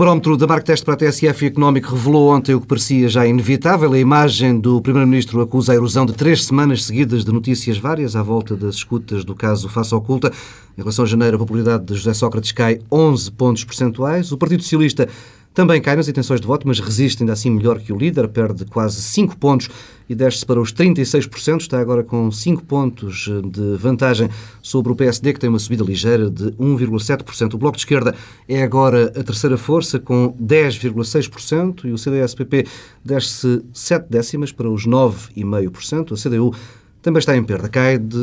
O barómetro da Marco Teste para a TSF Económico revelou ontem o que parecia já inevitável. A imagem do Primeiro-Ministro acusa a erosão de três semanas seguidas de notícias várias à volta das escutas do caso Faça Oculta. Em relação a janeiro, a popularidade de José Sócrates cai 11 pontos percentuais. O Partido Socialista também cai nas intenções de voto, mas resiste ainda assim melhor que o líder, perde quase 5 pontos e desce para os 36%, está agora com 5 pontos de vantagem sobre o PSD, que tem uma subida ligeira de 1,7%. O Bloco de Esquerda é agora a terceira força, com 10,6%, e o CDS-PP desce 7 décimas para os 9,5%. A CDU também está em perda, cai de,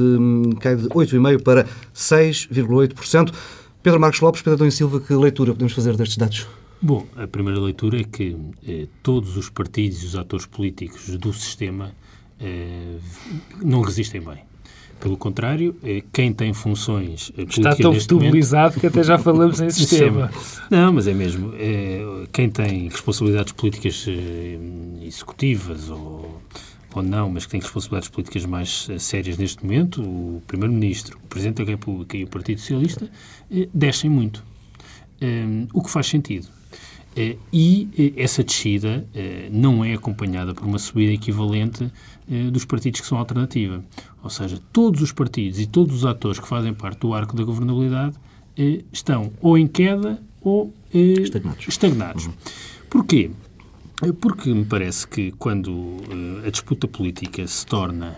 cai de 8,5% para 6,8%. Pedro Marcos Lopes, Pedro Adão Silva, que leitura podemos fazer destes dados? Bom, a primeira leitura é que eh, todos os partidos e os atores políticos do sistema eh, não resistem bem. Pelo contrário, eh, quem tem funções eh, Está tão momento... que até já falamos em sistema. não, mas é mesmo. Eh, quem tem responsabilidades políticas eh, executivas ou, ou não, mas que tem responsabilidades políticas mais sérias neste momento, o Primeiro-Ministro, o Presidente da República e o Partido Socialista, descem muito. o que faz sentido e eh, essa descida eh, não é acompanhada por uma subida equivalente dos partidos que são alternativa. Ou seja, todos os partidos e todos os atores que fazem parte do arco da governabilidade estão ou em queda ou estagnados. estagnados. Uhum. Porquê? Porque me parece que quando a disputa política se torna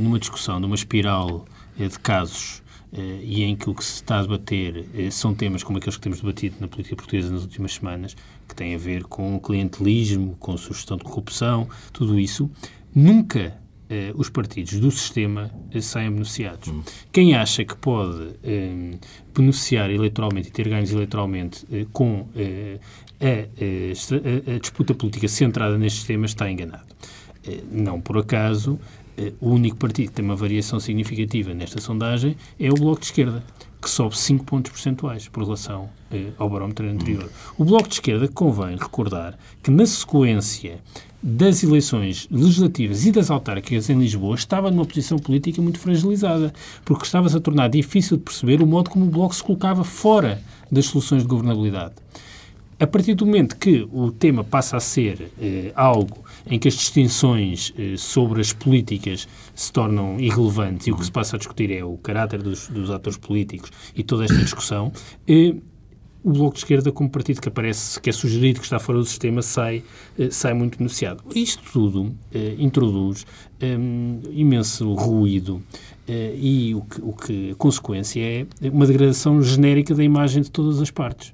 numa discussão, numa espiral de casos eh, e em que o que se está a debater eh, são temas como aqueles que temos debatido na política portuguesa nas últimas semanas, que têm a ver com clientelismo, com sugestão de corrupção, tudo isso, nunca eh, os partidos do sistema saem beneficiados. Hum. Quem acha que pode beneficiar eleitoralmente e ter ganhos eleitoralmente com a, a, a, disputa política centrada nestes temas está enganado. Não por acaso, eh, o único partido que tem uma variação significativa nesta sondagem é o Bloco de Esquerda, que sobe 5 pontos percentuais por relação eh, ao barómetro anterior. O Bloco de Esquerda, convém recordar que na sequência das eleições legislativas e das autárquicas em Lisboa estava numa posição política muito fragilizada, porque estava-se a tornar difícil de perceber o modo como o Bloco se colocava fora das soluções de governabilidade. A partir do momento que o tema passa a ser eh, algo em que as distinções eh, sobre as políticas se tornam irrelevantes e o que se passa a discutir é o caráter dos, dos atores políticos e toda esta discussão, eh, o Bloco de Esquerda, como partido que aparece, que é sugerido que está fora do sistema, sai, eh, sai muito beneficiado. Isto tudo eh, introduz um, imenso ruído eh, e o que, o que a consequência é uma degradação genérica da imagem de todas as partes.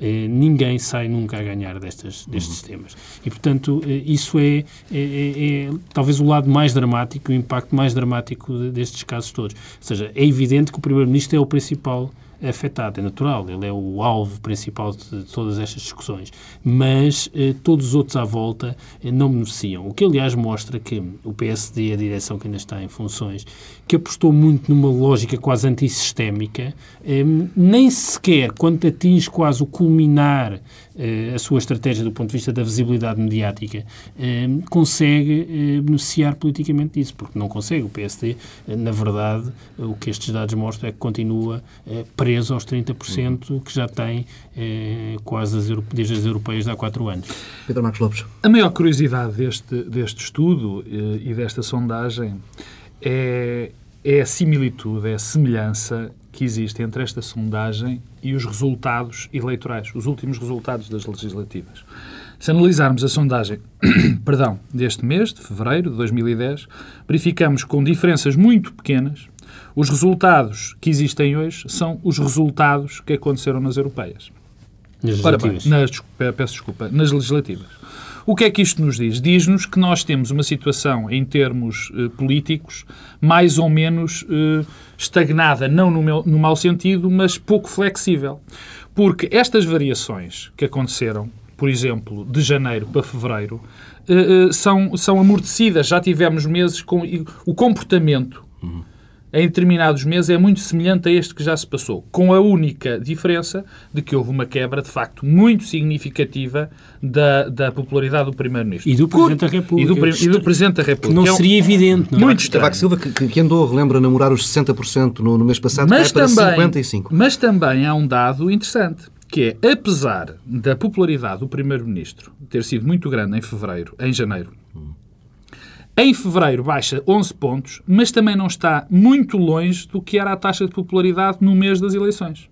Eh, ninguém sai nunca a ganhar destas, destes uhum. temas. E, portanto, eh, isso é, é, é, é, talvez o lado mais dramático, o impacto mais dramático destes casos todos. Ou seja, é evidente que o Primeiro-Ministro é o principal afetado, é natural, ele é o alvo principal de todas estas discussões. Mas eh, todos os outros à volta eh, não beneficiam. O que, aliás, mostra que o PSD, a direção que ainda está em funções, que apostou muito numa lógica quase antissistémica, eh, nem sequer, quando atinge quase o culminar a sua estratégia do ponto de vista da visibilidade mediática, eh, consegue eh, beneficiar politicamente disso, porque não consegue. O PSD, na verdade, o que estes dados mostram é que continua preso aos 30% que já tem quase as, desde as europeias de há quatro anos. Pedro Marcos Lopes. A maior curiosidade deste, deste estudo e desta sondagem é, é a similitude, é a semelhança que existe entre esta sondagem e os resultados eleitorais, os últimos resultados das legislativas. Se analisarmos a sondagem perdão, deste mês, de fevereiro de 2010, verificamos com diferenças muito pequenas os resultados que existem hoje são os resultados que aconteceram nas europeias. Nas legislativas. Bem, nas, peço desculpa, nas legislativas. O que é que isto nos diz? Diz-nos que nós temos uma situação, em termos eh, políticos, mais ou menos eh, estagnada, não no, meu, no mau sentido, mas pouco flexível. Porque estas variações que aconteceram, por exemplo, de janeiro para fevereiro, eh, eh são, são amortecidas. Já tivemos meses com o comportamento. Uhum em determinados meses é muito semelhante a este que já se passou, com a única diferença de que houve uma quebra, de facto, muito significativa da, da popularidade do Primeiro-Ministro. E do Presidente da República. E do, e do Presidente da República. Não é seria evidente, não é? Muito estranho. Silva, que, que andou, relembra, a namorar os 60% no, no mês passado, mas cai também, para 55%. Mas também há um dado interessante que é, apesar da popularidade do Primeiro-Ministro ter sido muito grande em fevereiro, em janeiro, em fevereiro baixa 11 pontos, mas também não está muito longe do que era a taxa de popularidade no mês das eleições.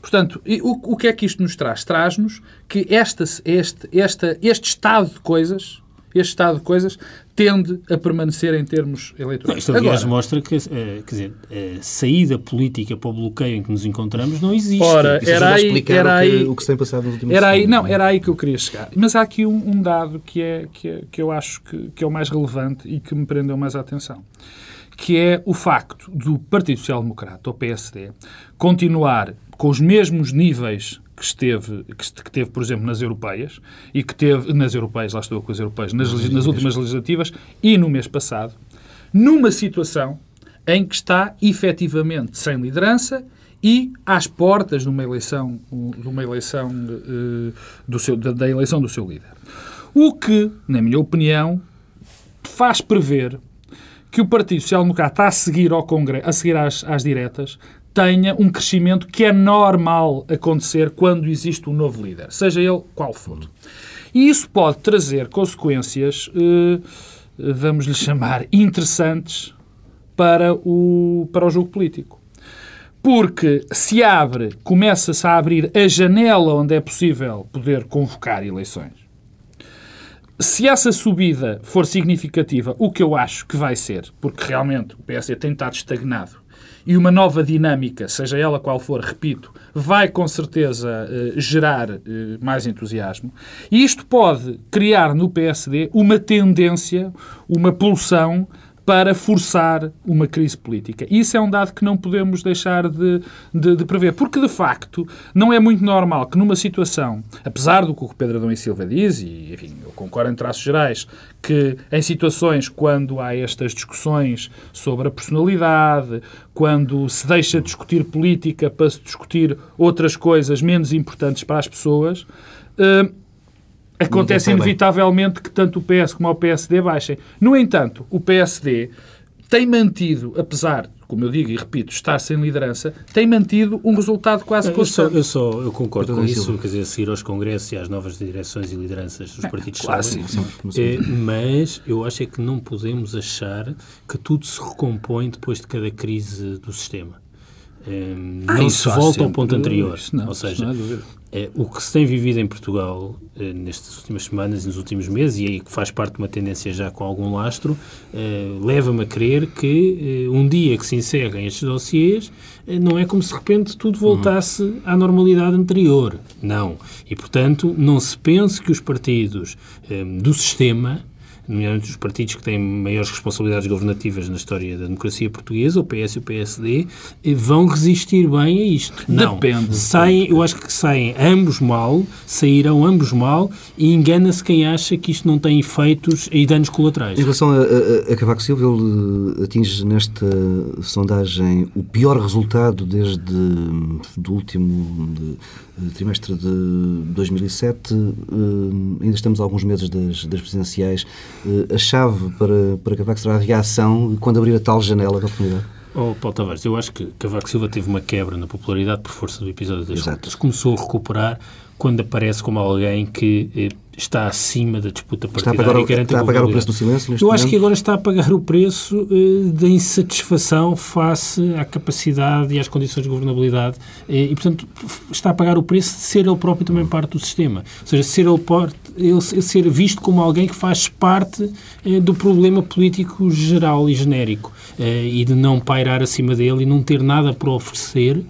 Portanto, o, o que é que isto nos traz? Traz-nos que esta, este, esta, este estado de coisas este estado de coisas tende a permanecer em termos eleitorais. Não, isto, aliás, Agora, mostra que eh, quer dizer, a saída política para o bloqueio em que nos encontramos não existe. Ora, Isso era aí, era o, que, aí, o que se tem passado nos últimos era aí, Não, era aí que eu queria chegar. Mas há aqui um, um dado que, é, que, é, que eu acho que, que é o mais relevante e que me prendeu mais a atenção que é o facto do Partido Social Democrata, o PSD, continuar com os mesmos níveis que esteve, que, teve, por exemplo, nas europeias, e que teve, nas europeias, lá estou com as europeias, nas, nas últimas legislativas e no mês passado, numa situação em que está efetivamente sem liderança e às portas de uma eleição, de uma eleição de, do seu, da eleição do seu líder. O que, na minha opinião, faz prever que o Partido Social Democrata a seguir ao Congresso, a seguir às, às diretas, tenha um crescimento que é normal acontecer quando existe um novo líder, seja ele qual for. E isso pode trazer consequências, eh, vamos lhe chamar, interessantes para o, para o jogo político. Porque se abre, começa-se a abrir a janela onde é possível poder convocar eleições. Se essa subida for significativa, o que eu acho que vai ser, porque realmente o PSD tem estado estagnado e uma nova dinâmica, seja ela qual for, repito, vai com certeza eh, gerar eh, mais entusiasmo. E isto pode criar no PSD uma tendência, uma pulsão para forçar uma crise política. Isso é um dado que não podemos deixar de, de, de, prever, porque de facto não é muito normal que numa situação, apesar do que o Pedro Adão e Silva diz, e enfim, eu concordo em traços gerais, que em situações quando há estas discussões sobre a personalidade, quando se deixa de discutir política para se discutir outras coisas menos importantes para as pessoas, uh, acontece inevitavelmente que tanto o PS como o PSD baixem. No entanto, o PSD tem mantido, apesar, como eu digo e repito, estar sem liderança, tem mantido um resultado quase constante. Eu, só, eu, só, eu concordo com isso, quer dizer, seguir aos congressos e às novas direções e lideranças dos é, partidos claro, sim, sim, é, mas eu acho é que não podemos achar que tudo se recompõe depois de cada crise do sistema. É, ah, não se volta ao ponto anterior. Não, Ou seja, é, o que se tem vivido em Portugal eh, nestas últimas semanas e nos últimos meses, e aí que faz parte de uma tendência já com algum lastro, eh, leva-me a crer que eh, um dia que se encerrem estes dossiês, eh, não é como se de repente tudo voltasse uhum. à normalidade anterior. Não. E, portanto, não se pense que os partidos do sistema nomeadamente os partidos que têm maiores responsabilidades governativas na história da democracia portuguesa, o PS e o PSD, eh, vão resistir bem a isto. Não. Depende. Saem, eu acho que saem ambos mal, sairão ambos mal e engana-se quem acha que isto não tem efeitos e danos colaterais. Em relação a, a, a Cavaco Silva, ele atinge nesta sondagem o pior resultado desde do último de, trimestre de 2007, eh, ainda estamos a alguns meses das, das presidenciais. Eh, a chave para, para Cavaco será a reação quando abrir a tal janela da oportunidade? Oh, Paulo Tavares, eu acho que Cavaco Silva teve uma quebra na popularidade por força do episódio das Exato. Começou a recuperar quando aparece como alguém que eh, está acima da disputa partidária. Está a pagar, o, está a pagar o preço do silêncio? Eu acho que agora está a pagar o preço eh, da insatisfação face à capacidade e às condições de governabilidade eh, e, portanto, está a pagar o preço de ser ele próprio também parte do sistema. Ou seja, ser ele, ele ser visto como alguém que faz parte eh, do problema político geral e genérico e de não pairar acima dele e não ter nada para oferecer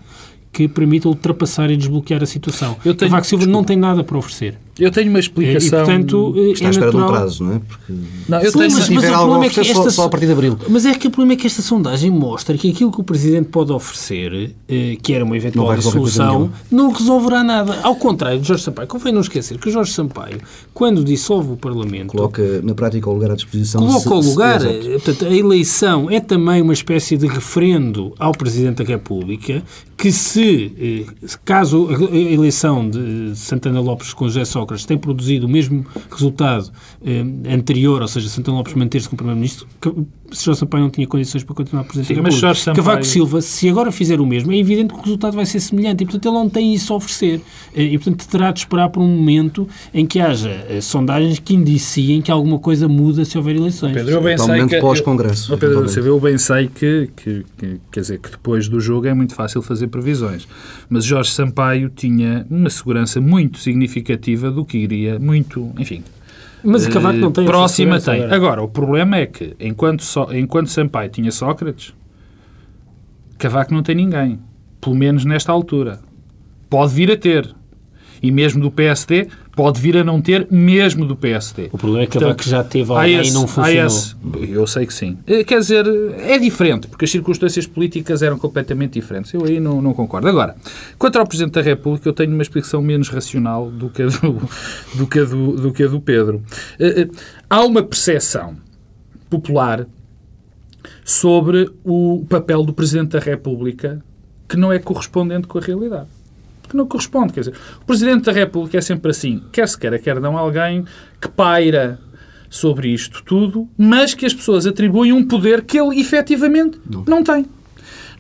que permita ultrapassar e desbloquear a situação. Eu tenho, Cavaco Silva não tem nada para oferecer. Eu tenho uma explicação. E, portanto, Está é à espera natural... de um prazo, não é? Porque... Não, eu Sim, tenho... mas, mas o problema é que esta... só, só, a partir de abril. Mas é que o problema é que esta sondagem mostra que aquilo que o Presidente pode oferecer, eh, que era uma eventual dissolução, não resolverá nada. Ao contrário de Jorge Sampaio. Convém não esquecer que Jorge Sampaio, quando dissolve o Parlamento... Coloca na prática o lugar à disposição... Coloca o lugar... Se, eh, portanto, a eleição é também uma espécie de referendo ao Presidente da República que se, eh, caso a eleição de Santana Lopes com José Sócrates tem produzido o mesmo resultado eh, anterior, ou seja, Santana Lopes manter-se como Primeiro-Ministro, Jorge Sampaio não tinha condições para continuar Presidente Sim, mas. Jorge Sampaio- Cavaco Silva, se agora fizer o mesmo, é evidente que o resultado vai ser semelhante e, portanto, ele não tem isso a oferecer. Eh, E, portanto, terá de esperar por um momento em que haja eh, sondagens que indiciem que alguma coisa muda se houver eleições. Pedro, eu bem sei que... pós-congresso, eu- Pedro, eventualmente. eu bem sei que, que, que- quer dizer, que depois do jogo é muito fácil fazer previsões. Mas Jorge Sampaio tinha uma segurança muito significativa do que iria, muito, enfim... Mas o Cavaco não tem Próxima tem. agora. Agora, o problema é que, enquanto, só, enquanto Sampaio tinha Sócrates, Cavaco não tem ninguém. Pelo menos nesta altura. Pode vir a ter. E mesmo do PSD, pode vir a não ter, mesmo do PSD. O problema é que Portanto, Cavaco já teve alguém esse- e não funcionou. esse- eu sei que sim. Eh, Quer dizer, é diferente, porque as circunstâncias políticas eram completamente diferentes. Eu aí não, não concordo. Agora, quanto ao Presidente da República, eu tenho uma explicação menos racional do que a do, do, que a do, do, que a do Pedro. Eh, eh, Há uma percepção popular sobre o papel do Presidente da República que não é correspondente com a realidade. Que não corresponde. Quer dizer, o Presidente da República é sempre assim, quer se queira, quer não, alguém que paira sobre isto tudo, mas que as pessoas atribuem um poder que ele efetivamente não tem.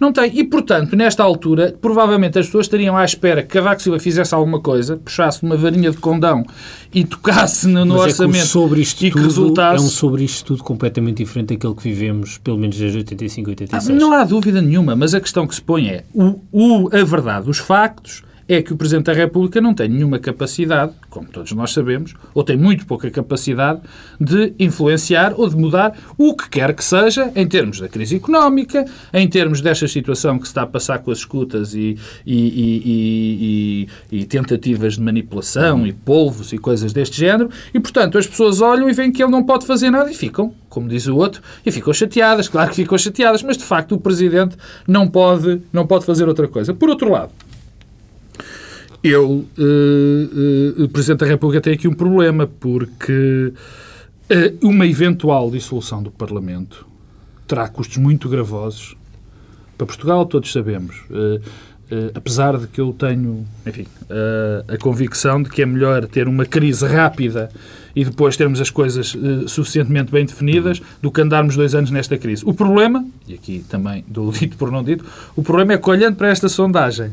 Não tem. E, portanto, nesta altura, provavelmente as pessoas estariam à espera que Cavaco Silva fizesse alguma coisa, puxasse uma varinha de condão e tocasse no, no é orçamento sobre isto e que resultasse... é um sobre isto tudo completamente diferente daquele que vivemos, pelo menos desde 85 e Ah, 86. Não há dúvida nenhuma, mas a questão que se põe é o, o- a verdade, os factos, é que o Presidente da República não tem nenhuma capacidade, como todos nós sabemos, ou tem muito pouca capacidade de influenciar ou de mudar o que quer que seja em termos da crise económica, em termos desta situação que se está a passar com as escutas e, e- e- e- tentativas de manipulação e polvos e coisas deste género, e portanto as pessoas olham e veem que ele não pode fazer nada e ficam, como diz o outro, e ficam chateadas, claro que ficam chateadas, mas de facto o Presidente não pode, não pode fazer outra coisa. Por outro lado, eu, eh, o Presidente da República tem aqui um problema, porque eh, uma eventual dissolução do Parlamento terá custos muito gravosos para Portugal, todos sabemos. Apesar de que eu tenho, enfim, a convicção de que é melhor ter uma crise rápida e depois termos as coisas eh, suficientemente bem definidas do que andarmos dois anos nesta crise. O problema, e aqui também dou dito por não dito, o problema é que olhando para esta sondagem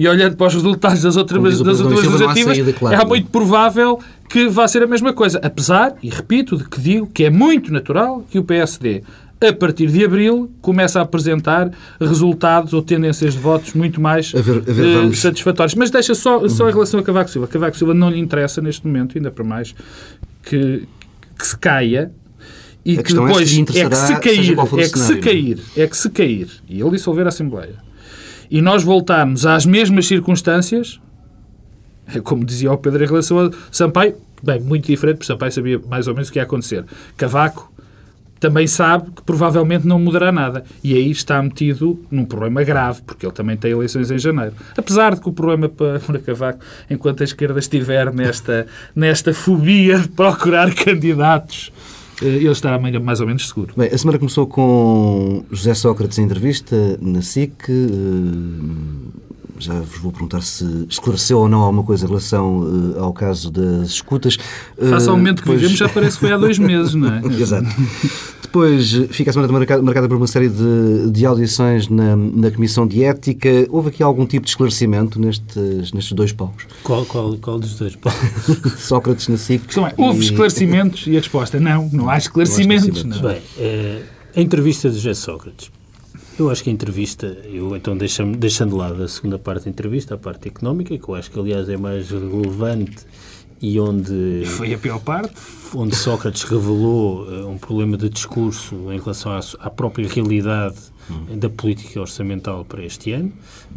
e olhando para os resultados das outras, das últimas legislativas, é muito provável que vá ser a mesma coisa. Apesar, e repito, de que digo que é muito natural que o PSD, a partir de abril, comece a apresentar resultados ou tendências de votos muito mais A ver- a ver, eh, vamos- satisfatórios. Mas deixa só, só em relação a Cavaco Silva. Cavaco Silva não lhe interessa neste momento, ainda para mais, que, que se caia e A que é depois é, que se cair, é que se cenário. cair, é que se cair e ele dissolver a Assembleia e nós voltarmos às mesmas circunstâncias, é como dizia o Pedro em relação a Sampaio, bem, muito diferente, porque Sampaio sabia mais ou menos o que ia acontecer. Cavaco também sabe que provavelmente não mudará nada. E aí está metido num problema grave, porque ele também tem eleições em janeiro. Apesar de que o problema para, Cavaco, enquanto a esquerda estiver nesta, nesta fobia de procurar candidatos, ele estará mais ou menos seguro. Bem, a semana começou com José Sócrates em entrevista na SIC. eh, Já vos vou perguntar se esclareceu ou não alguma coisa em relação eh, ao caso das escutas. Face ao Eh, momento que depois- vivemos, já parece que foi há dois meses, não é? Exato. Depois eh, fica a semana marcada, marcada por uma série de, de audições na, na Comissão de Ética. Houve aqui algum tipo de esclarecimento nestes, nestes dois palcos? Qual, qual, qual dos dois? Paulo? Sócrates na SIC. É, houve e- esclarecimentos e a resposta não, não há esclarecimentos. esclarecimentos. não. Bem, eh, a entrevista de José Sócrates. Eu acho que a entrevista, eu então deixando, deixando de lado a segunda parte da entrevista, a parte económica, que eu acho que aliás é mais relevante e onde, Foi a pior parte. onde Sócrates revelou eh, um problema de discurso em relação à, à própria realidade eh, da política orçamental para este ano.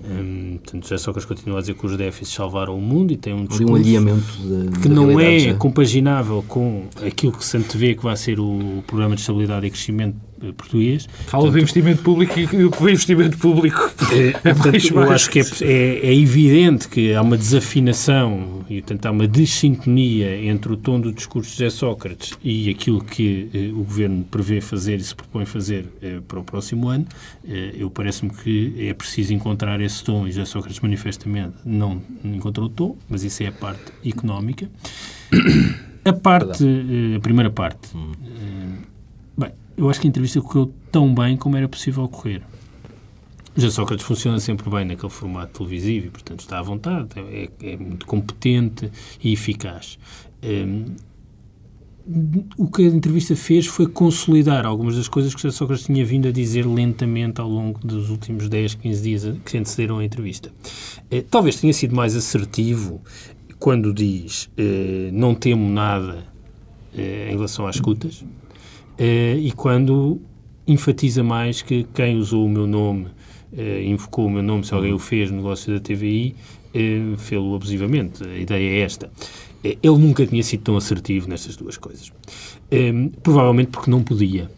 Hum, portanto, José Sócrates continua a dizer que os déficits salvaram o mundo e tem um discurso um alinhamento de, que não é já. compaginável com aquilo que se antevê que vai ser o programa de estabilidade e crescimento português. Fala do investimento público e o investimento público é Portanto, mais eu acho que é, é- é evidente que há uma desafinação e, portanto, há uma dissintonia entre o tom do discurso de José Sócrates e aquilo que eh, o Governo prevê fazer e se propõe fazer eh, para o próximo ano. Eh, eu parece-me que é preciso encontrar esse tom e José Sócrates manifestamente não encontrou o tom, mas isso é a parte económica. A parte, eh, a primeira parte, bem, eu acho que a entrevista correu tão bem como era possível ocorrer. Já Sócrates funciona sempre bem naquele formato televisivo e, portanto, está à vontade, é, é muito competente e eficaz. Um, o que a entrevista fez foi consolidar algumas das coisas que José Sócrates tinha vindo a dizer lentamente ao longo dos últimos 10, 15 dias que antecederam a entrevista. Eh, talvez tenha sido mais assertivo quando diz eh, não temo nada eh, em relação às escutas e quando enfatiza mais que quem usou o meu nome, invocou o meu nome, se alguém o fez no negócio da TVI, fê-lo abusivamente. A ideia é esta. Eh, ele nunca tinha sido tão assertivo nestas duas coisas. Provavelmente porque não podia.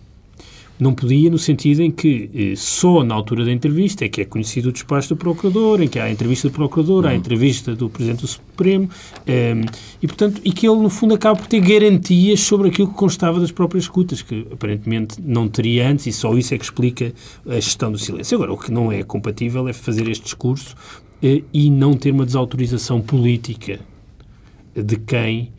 Não podia no sentido em que eh, só na altura da entrevista é que é conhecido o despacho do Procurador, em que há a entrevista do Procurador, há a uhum. entrevista do Presidente do Supremo, um, ehm, e, portanto, e que ele, no fundo, acaba por ter garantias sobre aquilo que constava das próprias escutas, que aparentemente não teria antes, e só isso é que explica a gestão do silêncio. Agora, o que não é compatível é fazer este discurso eh, e não ter uma desautorização política de quem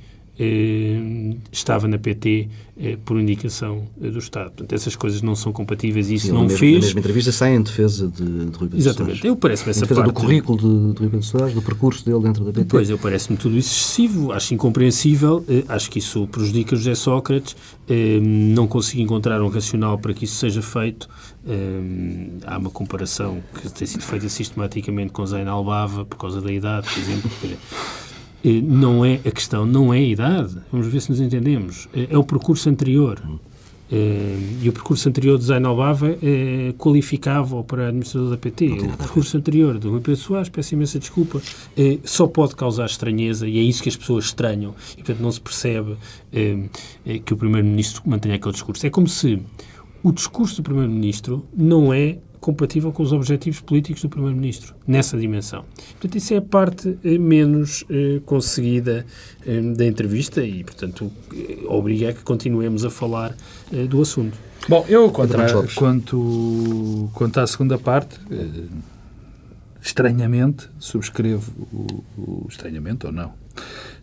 estava na PT eh, por indicação eh, do Estado. Portanto, essas coisas não são compatíveis e isso Sim, não mesmo, fez... Na mesma entrevista sai em defesa de, de Rui Pedro Exatamente. Eu parece-me essa defesa parte... do currículo de, de Rui Pedro Soares, do percurso dele dentro da PT. Pois, eu parece-me tudo isso excessivo, acho incompreensível, eh, acho que isso prejudica José Sócrates, eh, não consigo encontrar um racional para que isso seja feito. Eh, há uma comparação que tem sido feita sistematicamente com Zain Albava, por causa da idade, por exemplo, eh, não é a questão, não é a idade. Vamos ver se nos entendemos. É, é o percurso anterior. Eh, e o percurso anterior de Zainal Bava é qualificável para administrador da PT. O percurso anterior do Rui Pedro Soares, peço imensa desculpa, é, só pode causar estranheza e é isso que as pessoas estranham. E, portanto, não se percebe é, que o Primeiro-Ministro mantenha aquele discurso. É como se o discurso do Primeiro-Ministro não é compatível com os objetivos políticos do Primeiro-Ministro, nessa dimensão. Portanto, isso é a parte eh, menos eh, conseguida eh, da entrevista e, portanto, eh, obriga a que continuemos a falar eh, do assunto. Bom, eu, quanto, a, quanto, quanto à segunda parte, eh, estranhamente, subscrevo o, o, estranhamente ou não,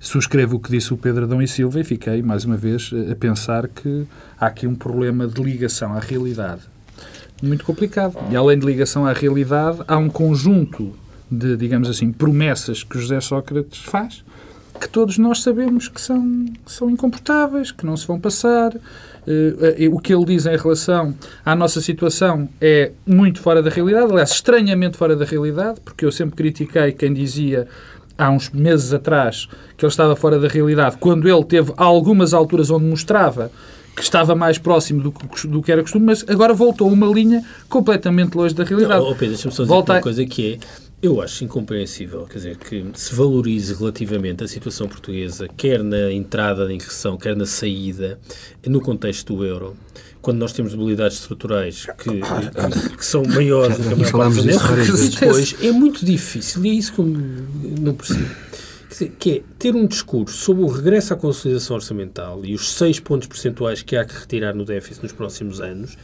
subscrevo o que disse o Pedro Adão e Silva e fiquei, mais uma vez, a pensar que há aqui um problema de ligação à realidade muito complicado. E além de ligação à realidade, há um conjunto de, digamos assim, promessas que José Sócrates faz que todos nós sabemos que são, são incomportáveis, que não se vão passar. Uh, o que ele diz em relação à nossa situação é muito fora da realidade, aliás, estranhamente fora da realidade, porque eu sempre critiquei quem dizia há uns meses atrás que ele estava fora da realidade, quando ele teve algumas alturas onde mostrava que estava mais próximo do, do que era costume, mas agora voltou uma linha completamente longe da realidade. Não, oh Pedro, deixa-me só dizer Volta uma coisa que é, eu acho incompreensível, quer dizer, que se valorize relativamente a situação portuguesa, quer na entrada da ingressão, quer na saída, no contexto do euro, quando nós temos debilidades estruturais que, que, que são maiores do que a maior parte depois, é muito difícil, e é isso que eu não percebo que é ter um discurso sobre o regresso à consolidação orçamental e os 6 pontos percentuais que há que retirar no déficit nos próximos anos,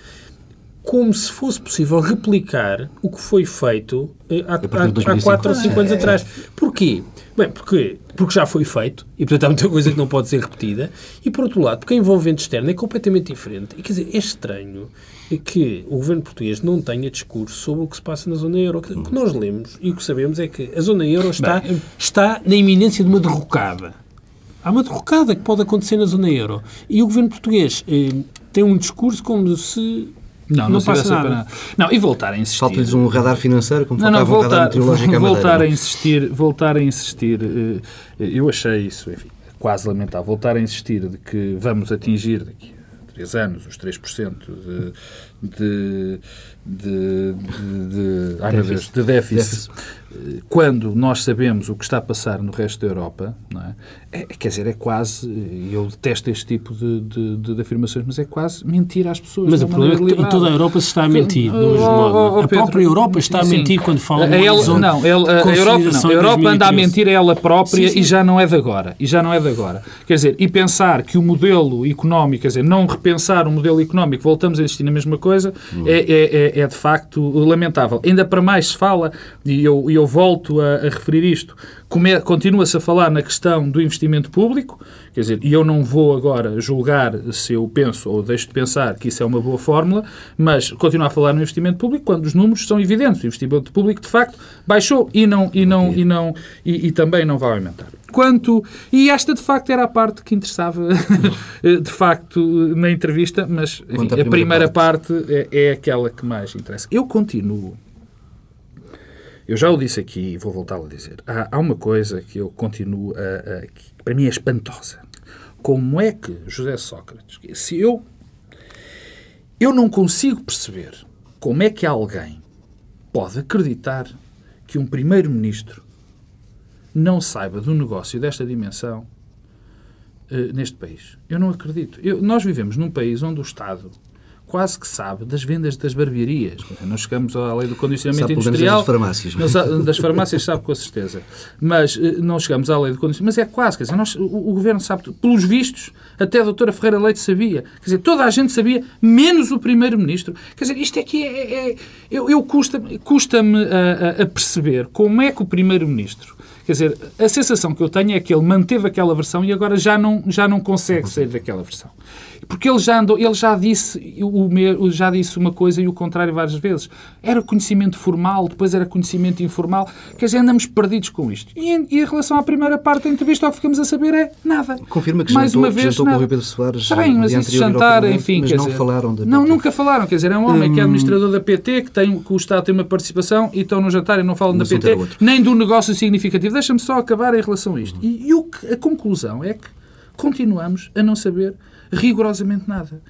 como se fosse possível replicar o que foi feito eh, há, há, há 4 ou 5 anos atrás. Porquê? Bem, porque, porque já foi feito e, portanto, há muita coisa que não pode ser repetida. E, por outro lado, porque a envolvente externa é completamente diferente. E, quer dizer, é estranho que o governo português não tenha discurso sobre o que se passa na zona euro. O que nós lemos e o que sabemos é que a zona euro está, Bem, está na iminência de uma derrocada. Há uma derrocada que pode acontecer na zona euro. E o governo português eh, tem um discurso como se não, não, não passa nada. nada. Não, e voltar a insistir. Falta-lhes um radar financeiro, como não, não, voltar, um radar voltar a insistir, voltar a insistir. Eh, eu achei isso, enfim, quase lamentável. Voltar a insistir de que vamos atingir daqui três anos, os 3% de, de, de, de, ai, meu Deus, de déficit, déficit, quando nós sabemos o que está a passar no resto da Europa, não é? é quer dizer, é quase, eu detesto este tipo de, de, de, afirmações, mas é quase mentir às pessoas. Mas o problema é que em toda a Europa se está a mentir, oh, oh, oh, a própria Europa está a mentir sim. quando fala de ela, Não, ele, a Europa, não, a Europa anda a mentir a ela própria sim, sim. e já não é de agora. E já não é de agora. Quer dizer, e pensar que o modelo económico, quer dizer, não repensar o modelo económico, voltamos a insistir na mesma coisa, coisa, é, é, é, é, de facto lamentável. Ainda para mais se fala, e eu, eu volto a, a referir isto, continua-se a falar na questão do investimento público, quer dizer, e eu não vou agora julgar se eu penso ou deixo de pensar que isso é uma boa fórmula, mas continuar a falar no investimento público quando os números são evidentes. O investimento público, de facto, baixou e não e não e não e, e também não vai aumentar. Quanto e esta de facto era a parte que interessava de facto na entrevista, mas enfim, a primeira, primeira parte, parte é, é aquela que mais interessa. Eu continuo eu já o disse aqui e vou voltar a dizer. Há, há uma coisa que eu continuo a, a, que para mim é espantosa. Como é que José Sócrates, se eu eu não consigo perceber como é que alguém pode acreditar que um primeiro-ministro não saiba do negócio desta dimensão uh, neste país. Eu não acredito. Eu, nós vivemos num país onde o Estado quase que sabe das vendas das barbearias. Nós chegamos à lei do condicionamento sabe, industrial. Das farmácias. Não, das farmácias sabe com certeza. Mas eh, não chegamos à lei do condicionamento. Mas é quase, quer dizer, nós, o, o, governo sabe, pelos vistos, até a doutora Ferreira Leite sabia. Quer dizer, toda a gente sabia, menos o primeiro-ministro. Quer dizer, isto aqui é. é, é eu, eu custa-me custa a, a perceber como é que o primeiro-ministro Quer dizer, a sensação que eu tenho é que ele manteve aquela versão e agora já não, já não consegue sair daquela versão. Porque ele já andou, ele já disse, o, já disse uma coisa e o contrário várias vezes. Era conhecimento formal, depois era conhecimento informal. Quer dizer, andamos perdidos com isto. E em, e em relação à primeira parte da entrevista, o que ficamos a saber é nada. Confirma que Mais jantou, uma vez, jantou nada. com o Pedro Soares. Está bem, mas isso jantar, enfim, mas não dizer, falaram da Não, PT. nunca falaram. Quer dizer, é um homem hum... que é hum. administrador da PT, que, tem, que o Estado tem uma participação e estão no jantar e não falam da PT, nem do negócio significativo. Deixa-me só acabar em relação a isto. E, e o que, a conclusão é que continuamos a não saber rigorosamente nada.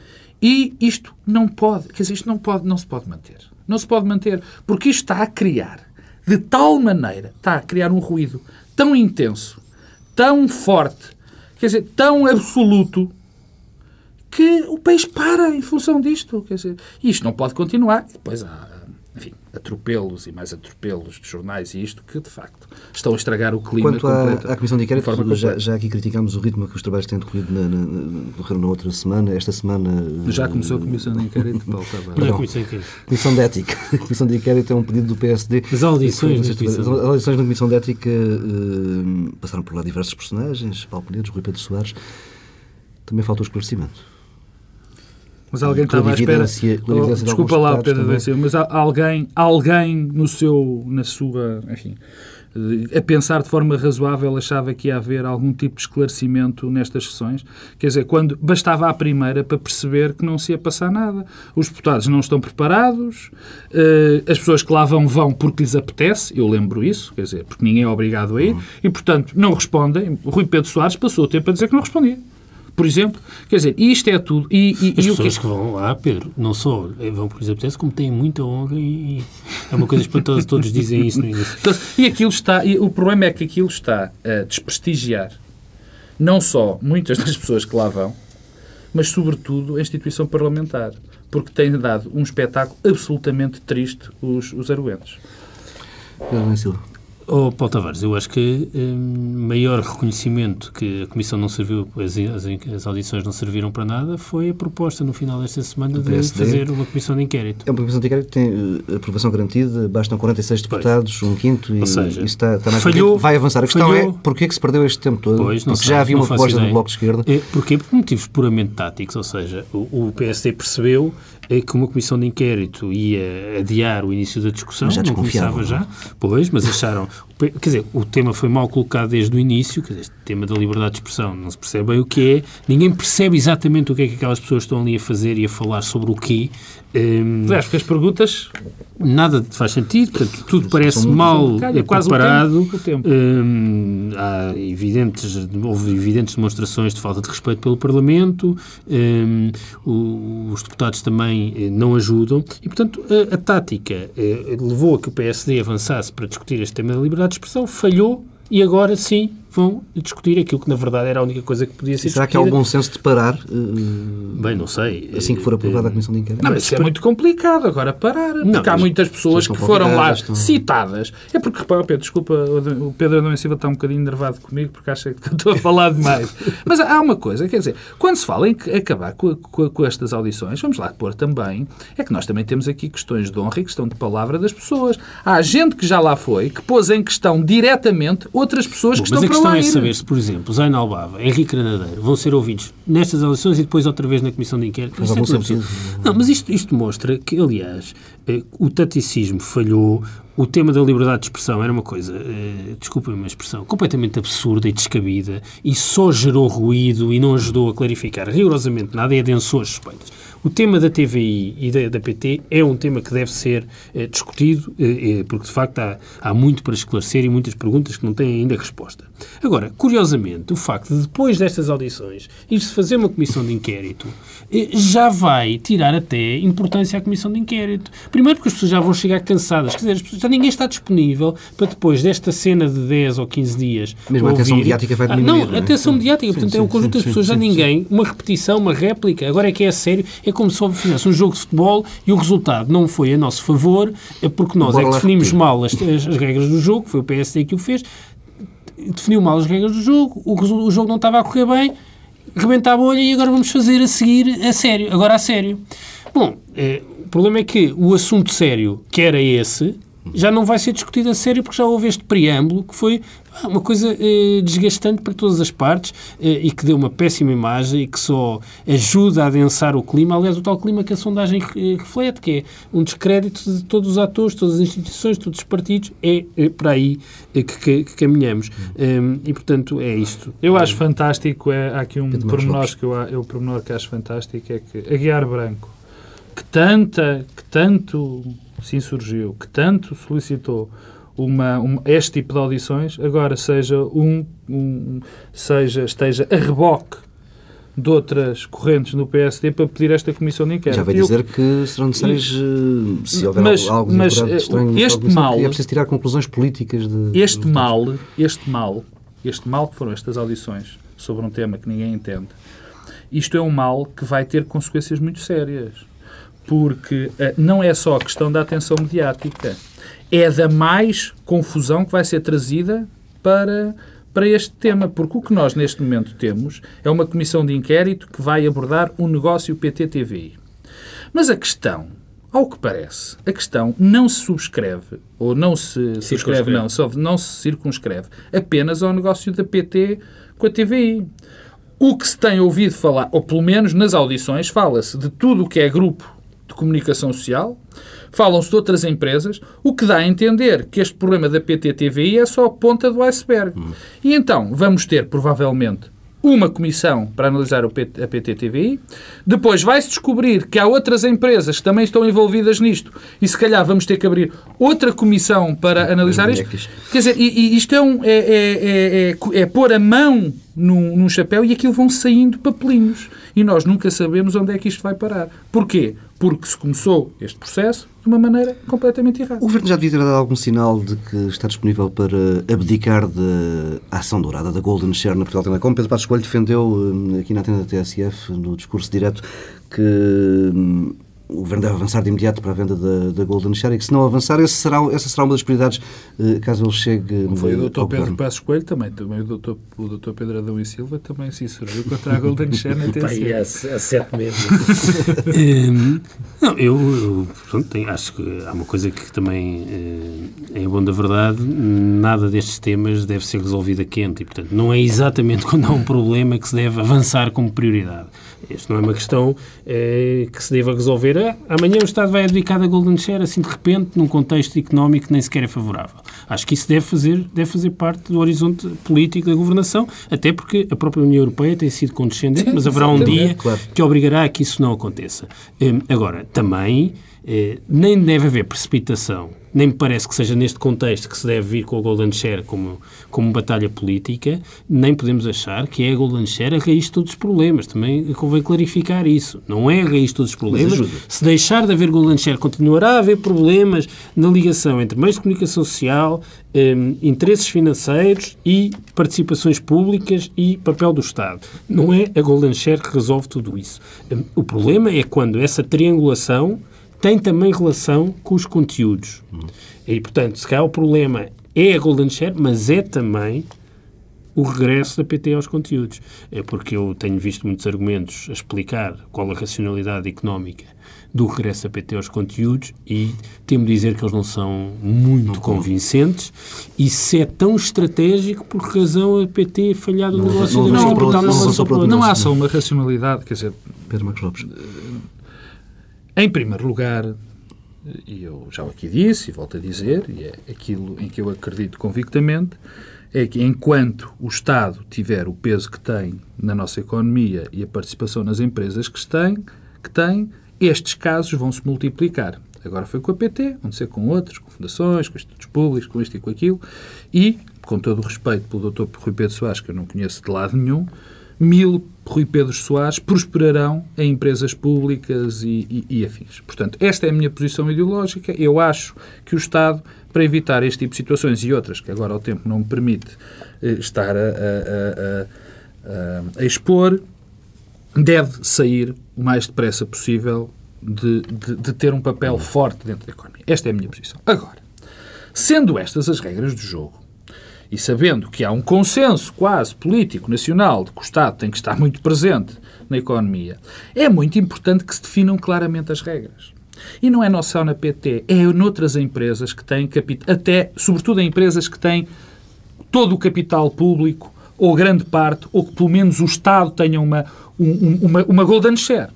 E isto não pode, quer dizer, isto não, pode, não se pode manter. Não se pode manter, porque isto está a criar, de tal maneira, está a criar um ruído tão intenso, tão forte, quer dizer, tão absoluto, que o país para em função disto. Quer dizer, isto não pode continuar. Depois há atropelos e mais atropelos de jornais e isto que, de facto, estão a estragar o clima Quanto à, à Comissão de Inquérito, já, já, aqui criticámos o ritmo que os trabalhos têm decorrido na, na, na outra semana. Esta semana... Já começou a Comissão de Inquérito, Paulo Tavares. Não Comissão de Inquérito. Comissão de Ética. A Comissão de Inquérito é um pedido do PSD. As audições, As audições na Comissão de Ética uh, passaram por lá diversos personagens, Paulo Penedos, Rui Pedro Soares. Também faltou esclarecimento. Mas alguém estava à espera. Oh, desculpa lá, Pedro mas alguém, alguém no seu, na sua, enfim, a pensar de forma razoável, achava que ia haver algum tipo de esclarecimento nestas sessões. Quer dizer, quando bastava a primeira para perceber que não se ia passar nada. Os deputados não estão preparados, eh, as pessoas que lá vão, vão porque lhes apetece, eu lembro isso, quer dizer, porque ninguém é obrigado a ir, uhum. e portanto não respondem. Rui Pedro Soares passou o tempo a dizer que não respondia por exemplo. Quer dizer, isto é tudo. E, e, As e pessoas que... que... vão lá, Pedro, não só vão por exemplo, como têm muita honra e é uma coisa espantosa, todos dizem isso no início. Então, e aquilo está, e o problema é que aquilo está a desprestigiar não só muitas das pessoas que lá vão, mas sobretudo a instituição parlamentar, porque tem dado um espetáculo absolutamente triste os, os arguentes. Silva. Oh, Paulo Tavares, eu acho que um, maior reconhecimento que a Comissão não serviu, as, as, as, audições não serviram para nada, foi a proposta no final desta semana de fazer uma Comissão de Inquérito. É uma Comissão de Inquérito que tem uh, aprovação garantida, bastam 46 deputados, pois. um quinto, e seja, isso está, está mais falhou, vai avançar. A questão falhou, é porquê que se perdeu este tempo todo? Pois, não Porque sei, já havia uma proposta ideia. do Bloco de Esquerda. É, porquê? Por motivos puramente táticos, ou seja, o, o PSD percebeu que uma comissão de inquérito ia adiar o início da discussão, já não começava já, pois, mas acharam, quer dizer, o tema foi mal colocado desde o início, quer dizer, este tema da liberdade de expressão, não se percebe bem o que é, ninguém percebe exatamente o que é que aquelas pessoas estão ali a fazer e a falar sobre o quê. Um, Aliás, porque as perguntas... Nada faz sentido, portanto, tudo parece mal é preparado. O tempo, o tempo. Um, há evidentes, houve evidentes demonstrações de falta de respeito pelo Parlamento, um, os deputados também eh, não ajudam, e, portanto, a, a tática eh, levou a que o PSD avançasse para discutir este tema da liberdade de expressão, falhou, e agora sim vão discutir aquilo que, na verdade, era a única coisa que podia ser Será discutida. que há o bom senso de parar uh, Bem, não sei. assim que for aprovada a Comissão de Inquérito? Não, mas isso é muito complicado agora parar. Não, porque há muitas pessoas que foram lá estão- citadas. É porque, repara, Pedro, desculpa, o Pedro Adão Silva está um bocadinho enervado comigo porque acha que estou a falar demais. mas há uma coisa, quer dizer, quando se fala em acabar com, com- com estas audições, vamos lá pôr também, é que nós também temos aqui questões de honra e questão de palavra das pessoas. Há gente que já lá foi, que pôs em questão diretamente outras pessoas Bom, que estão para questão é saber se, por exemplo, Zain Albava, Henrique Granadeiro vão ser ouvidos nestas eleições e depois outra vez na Comissão de Inquérito. Mas Isto é tudo sentido. absurdo. Não, mas isto, isto mostra que, aliás, eh, o taticismo falhou, o tema da liberdade de expressão era uma coisa, eh, desculpem uma expressão, completamente absurda e descabida e só gerou ruído e não ajudou a clarificar rigorosamente nada e adensou as suspeitas. O tema da TVI e da, da PT é um tema que deve ser eh, discutido, eh, eh, porque de facto há, há muito para esclarecer e muitas perguntas que não têm ainda resposta. Agora, curiosamente, o facto de depois destas audições ir-se fazer uma comissão de inquérito eh, já vai tirar até importância à comissão de inquérito. Primeiro porque as pessoas já vão chegar cansadas, quer dizer, já ninguém está disponível para depois desta cena de 10 ou 15 dias. Mesmo a atenção ouvir- mediática vai Ah, diminuir, Não, não é? a atenção Sim. mediática, Sim, portanto, é sim, o conjunto sim, das pessoas, já ninguém, uma repetição, uma réplica, agora é que é sério, é como se fizesse um jogo de futebol e o resultado não foi a nosso favor, é porque nós Bora é que definimos repetir. mal as, as- as regras do jogo, foi o PSD que o fez, definiu mal as regras do jogo, o, o jogo não estava a correr bem, rebenta a bolha e agora vamos fazer a seguir a sério, agora a sério. Bom, eh, o problema é que o assunto sério, que era esse, já não vai ser discutido a sério porque já houve este preâmbulo que foi ah, uma coisa eh, desgastante para todas as partes eh, e que deu uma péssima imagem e que só ajuda a adensar o clima, aliás, o tal clima que a sondagem eh, reflete, que é um descrédito de todos os atores, todas as instituições, todos os partidos, é, eh, para aí eh, que, que- que caminhamos. Um, e, portanto, é isto. Eu acho fantástico, é, há aqui um Pedro pormenor que eu, eu, o pormenor que acho fantástico é que Aguiar Branco, que, tanta, que tanto se insurgiu, que tanto solicitou uma, um- este tipo de audições, agora seja um, um- seja, esteja a reboque de outras correntes no PSD para pedir esta comissão de inquérito. Já vai Eu- dizer que serão necessários, eh, se houver Mas- algo mas, de eh, estranho, este comissão, mal- é preciso tirar conclusões políticas de... este dos mal, este mal, este mal que foram estas audições sobre um tema que ninguém entende, isto é um mal que vai ter consequências muito sérias. Porque eh, não é só a questão da atenção mediática, é da mais confusão que vai ser trazida para, para este tema. Porque o que nós neste momento temos é uma comissão de inquérito que vai abordar o negócio PT-TVI. Mas a questão, ao que parece, a questão não se subscreve, ou não se subscreve, não, só não se circunscreve apenas ao negócio da PT com a TVI. O que se tem ouvido falar, ou pelo menos nas audições, fala-se de tudo o que é grupo de comunicação social, falam-se de outras empresas, o que dá a entender que este problema da PT-TVI é só a ponta do iceberg. E então vamos ter, provavelmente, uma comissão para analisar o P- a PT-TVI, depois vai-se descobrir que há outras empresas que também estão envolvidas nisto e se calhar vamos ter que abrir outra comissão para analisar isto. Quer dizer, e, e isto é, um, é, é, é, é, é pôr a mão num, num chapéu e aquilo vão saindo papelinhos. E nós nunca sabemos onde é que isto vai parar. Porquê? Porque se começou este processo de uma maneira completamente errada. O Governo já devia ter dado algum sinal de que está disponível para abdicar da ação dourada da Golden Share na Portugal Telecom. Pedro Passos Coelho defendeu eh, aqui na tenda da TSF, no discurso direto, que hum, o Governo deve avançar de imediato para a venda da, da Golden Share e que se não avançar, esse será, essa será uma das prioridades eh, caso ele chegue Foi o eh, Dr. Pedro. Passos Coelho também, também o Dr. O Dr. Pedro Adão e Silva também se insurgiu contra a Golden Share na e TSF. há, há sete meses. Não, eu, eu pronto, tenho- acho que há uma coisa que também eh, é bom da verdade, nada destes temas deve ser resolvido a quente e, portanto, não é exatamente quando há um problema que se deve avançar como prioridade. Isto não é uma questão eh, que se deva resolver. Ah, amanhã o Estado vai abdicar da Golden Share, assim de repente, num contexto económico que nem sequer é favorável. Acho que isso deve fazer, deve fazer parte do horizonte político da governação, até porque a própria União Europeia tem sido condescendente, mas haverá um dia claro. que obrigará a que isso não aconteça. Hum, Agora, também nem deve haver precipitação, nem me parece que seja neste contexto que se deve vir com a Golden Share como, como batalha política, nem podemos achar que é a Golden Share a raiz de todos os problemas. Também convém clarificar isso. Não é a raiz de todos os problemas. Se deixar de haver Golden Share, continuará a haver problemas na ligação entre meios de comunicação social, um, interesses financeiros e participações públicas e papel do Estado. Não é a Golden Share que resolve tudo isso. Um, o problema é quando essa triangulação tem também relação com os conteúdos. E, portanto, se calhar o problema é a Golden Share, mas é também o regresso da PT aos conteúdos. É porque eu tenho visto muitos argumentos a explicar qual a racionalidade económica do regresso da PT aos conteúdos e temo dizer que eles não são muito não convincentes e se é tão estratégico por que razão a PT é falhado no negócio da não, não, não, não, há só uma racionalidade, quer dizer... Pedro Marcos Lopes. Em primeiro lugar, e eu já aqui disse e volto a dizer, e é aquilo em que eu acredito convictamente, é que enquanto o Estado tiver o peso que tem na nossa economia e a participação nas empresas que tem, que tem estes casos vão se multiplicar. Agora foi com a PT, vão ser com outros, com fundações, com institutos públicos, com isto e com aquilo, e, com todo o respeito pelo Dr. Rui Pedro Soares, que eu não conheço de lado nenhum, mil Rui Pedro Soares prosperarão em empresas públicas e, e, e, afins. Portanto, esta é a minha posição ideológica. Eu acho que o Estado, para evitar este tipo de situações e outras que agora o tempo não me permite eh, estar a, a, a, a, expor, deve sair o mais depressa possível de, de, de ter um papel forte dentro da economia. Esta é a minha posição. Agora, sendo estas as regras do jogo, e sabendo que há um consenso quase político nacional de que o Estado tem que estar muito presente na economia, é muito importante que se definam claramente as regras. E não é só na PT, é noutras empresas que têm capital, até, sobretudo em empresas que têm todo o capital público, ou grande parte, ou que pelo menos o Estado tenha uma, um, uma, uma golden share,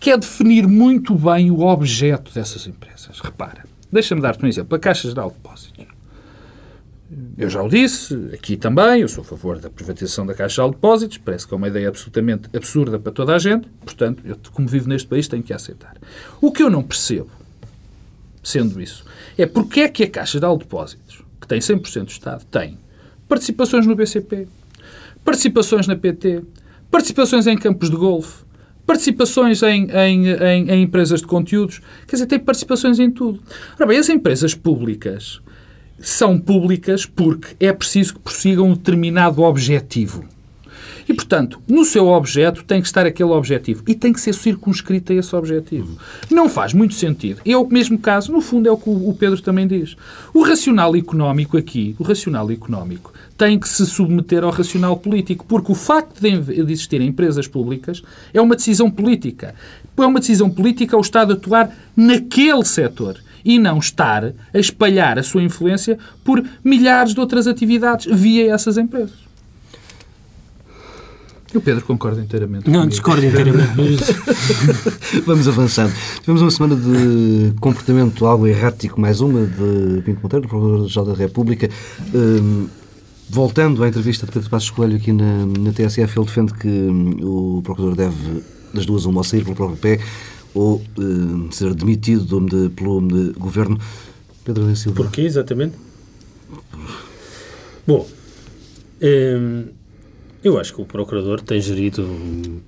que é definir muito bem o objeto dessas empresas. Repara, deixa-me dar-te um exemplo. A Caixa Geral de Depósitos eu já o disse, aqui também, eu sou a favor da privatização da Caixa de Depósitos, parece que é uma ideia absolutamente absurda para toda a gente, portanto, eu, como vivo neste país, tenho que aceitar. O que eu não percebo, sendo isso, é porque é que a Caixa de Depósitos, que tem 100% do Estado, tem participações no BCP, participações na PT, participações em campos de golfe, participações em, em, em, em, empresas de conteúdos, quer dizer, tem participações em tudo. Ora bem, as empresas públicas são públicas porque é preciso que prossigam um determinado objetivo. E, portanto, no seu objeto tem que estar aquele objetivo e tem que ser circunscrito a esse objetivo. Não faz muito sentido. É o mesmo caso, no fundo, é o que o Pedro também diz. O racional económico aqui, o racional económico, tem que se submeter ao racional político, porque o facto de existirem empresas públicas é uma decisão política. É uma decisão política o Estado atuar naquele setor e não estar a espalhar a sua influência por milhares de outras atividades via essas empresas. O Pedro concorda inteiramente. Não, discordo inteiramente. Vamos avançando. Tivemos uma semana de comportamento algo errático, mais uma, de Pinto Monteiro, Procurador-Geral da República. Um, voltando à entrevista de Pedro Passos Coelho aqui na, na TSF, ele defende que um, o Procurador deve, das duas, uma, sair pelo próprio pé ou uh, ser demitido de, pelo de governo. Pedro da Silva. Porquê, exatamente? Bom, hum, eu acho que o Procurador tem gerido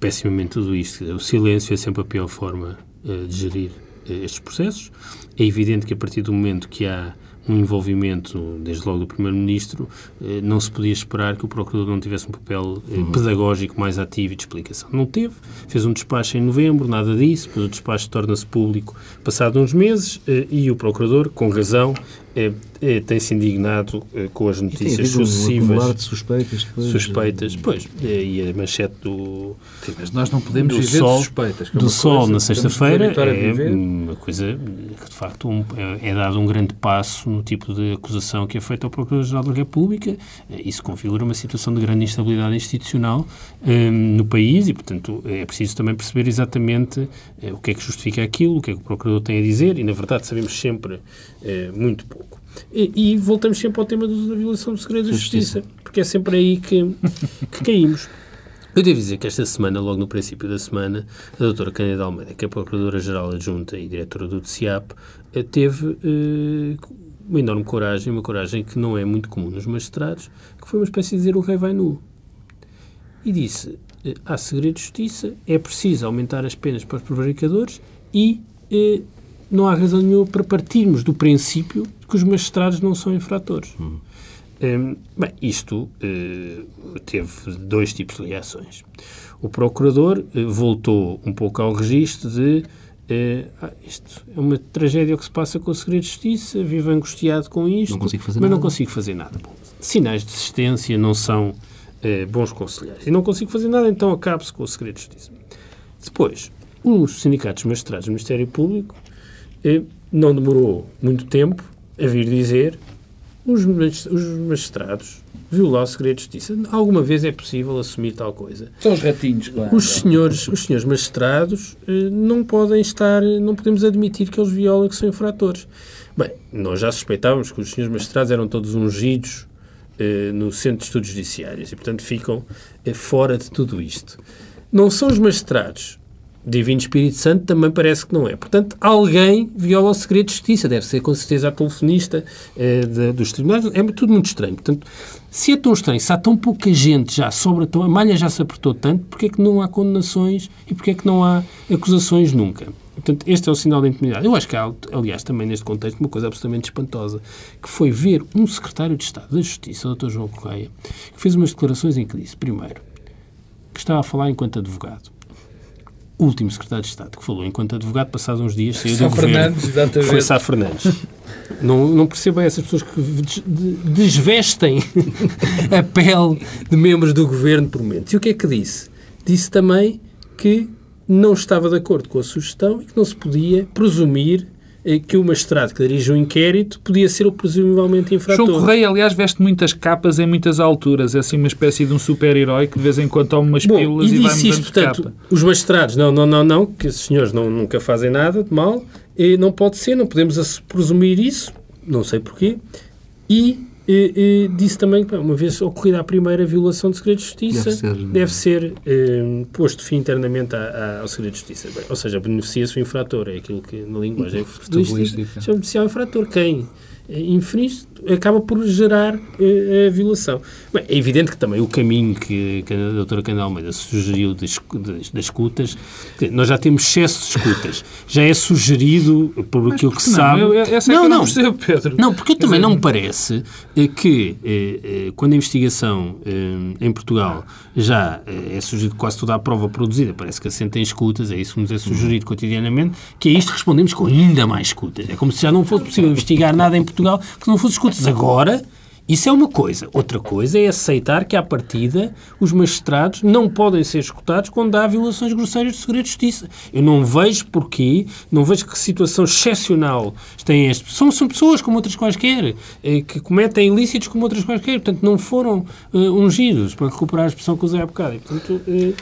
pessimamente tudo isto. O silêncio é sempre a pior forma uh, de gerir uh, estes processos. É evidente que a partir do momento que há um envolvimento, desde logo do Primeiro-Ministro, eh, não se podia esperar que o Procurador não tivesse um papel eh, uhum. pedagógico mais ativo e de explicação. Não teve, fez um despacho em novembro, nada disso, depois o despacho torna-se público passado uns meses eh, e o Procurador, com razão, é, é, tem-se indignado é, com as notícias sucessivas. Um de suspeitas. Depois, suspeitas, é, pois. E a manchete do. Sim, mas nós não podemos do viver sol, de suspeitas. É do Sol na sexta-feira é uma coisa que, de facto, um, é, é, dado um grande passo no tipo de acusação que é feita ao Procurador-Geral da República. Isso configura uma situação de grande instabilidade institucional um, no país e, portanto, é preciso também perceber exatamente o que é que justifica aquilo, o que é que o Procurador tem a dizer e, na verdade, sabemos sempre muito pouco. E, e, voltamos sempre ao tema da violação do segredo da justiça, justiça porque é sempre aí que, que caímos. Eu devo dizer que esta semana, logo no princípio da semana, a doutora Cândida Almeida, que é Procuradora-Geral Adjunta e Diretora do TCIAP, eh, teve eh, uma enorme coragem, uma coragem que não é muito comum nos magistrados, que foi uma espécie de dizer o rei vai nu. E disse, eh, há segredo de justiça, é preciso aumentar as penas para os prevaricadores e eh, não há razão nenhuma para partirmos do princípio que os magistrados não são infratores. Uhum. Um, bem, isto uh, teve dois tipos de reações. O procurador uh, voltou um pouco ao registro de uh, ah, isto é uma tragédia que se passa com o segredo de justiça, vivo angustiado com isto, não mas nada. não consigo fazer nada. Bom, sinais de existência não são bons conselheiros. E não consigo fazer nada, então acabe-se com o segredo de justiça. Depois, os sindicatos magistrados do Ministério Público não demorou muito tempo a vir dizer os, os magistrados violar o segredo de justiça. Alguma vez é possível assumir tal coisa. São os ratinhos, claro. Os senhores, os senhores magistrados eh, não podem estar, não podemos admitir que eles violam que são infratores. Bem, nós já suspeitávamos que os senhores magistrados eram todos ungidos eh, no Centro de Estudos Judiciários e, portanto, ficam eh, fora de tudo isto. Não são os magistrados Divino Espírito Santo também parece que não é. Portanto, alguém viola o segredo de justiça. Deve ser, com certeza, a telefonista eh, de, dos tribunais. É tudo muito estranho. Portanto, se é tão estranho, se há tão pouca gente já sobra, tão, a malha já se apertou tanto, porquê é que não há condenações e porquê é que não há acusações nunca? Portanto, este é o sinal da intimidade. Eu acho que há, aliás, também neste contexto, uma coisa absolutamente espantosa, que foi ver um secretário de Estado da Justiça, o Dr. João Correia, que fez umas declarações em que disse, primeiro, que estava a falar enquanto advogado último secretário de Estado que falou enquanto advogado, passados uns dias, saiu Sá do Fernandes, governo. Exatamente. Foi Sá Fernandes. não, não percebo essas pessoas que desvestem a pele de membros do governo por momentos. E o que é que disse? Disse também que não estava de acordo com a sugestão e que não se podia presumir que o magistrado que dirige o inquérito podia ser o presumivelmente infrator. João Correia, aliás, veste muitas capas em muitas alturas. É assim uma espécie de um super-herói que de vez em quando toma umas Bom, pílulas e, e, disse vai isto, portanto, capa. Os magistrados, não, não, não, não, que esses senhores não, nunca fazem nada de mal, e não pode ser, não podemos presumir isso, não sei porquê, e e, e, disse também que, uma vez ocorrida a primeira violação de segredo de justiça, deve ser, deve ser eh, posto fim internamente a, a, ao segredo de justiça. Bem, ou seja, beneficia-se o infrator, é aquilo que na linguagem futebolística chama-se infrator. Quem infringe acaba por gerar uh, a violação. Bem, é evidente que também o caminho que, que a doutora Candela Almeida sugeriu das, das, das escutas, nós já temos excesso de escutas, já é sugerido por aquilo que se sabe... Eu, essa não, é que não, não percebo, Pedro. Não, porque também não me parece eh, que eh, quando a investigação em Portugal já é sugerido quase toda a prova produzida, parece que assenta em escutas, é isso que nos é sugerido uhum. cotidianamente, que a isto respondemos com ainda mais escutas. É como se já não fosse possível investigar nada em Portugal que não fosse escutas. Agora, isso é uma coisa. Outra coisa é aceitar que, à partida, os magistrados não podem ser escutados quando há violações grosseiras de segredo de justiça. Eu não vejo porquê, não vejo que situação excepcional tem este. São, são pessoas como outras quaisquer, eh, que cometem ilícitos como outras quaisquer. Portanto, não foram uh, ungidos, para recuperar a expressão que usei há bocado. E, portanto, uh,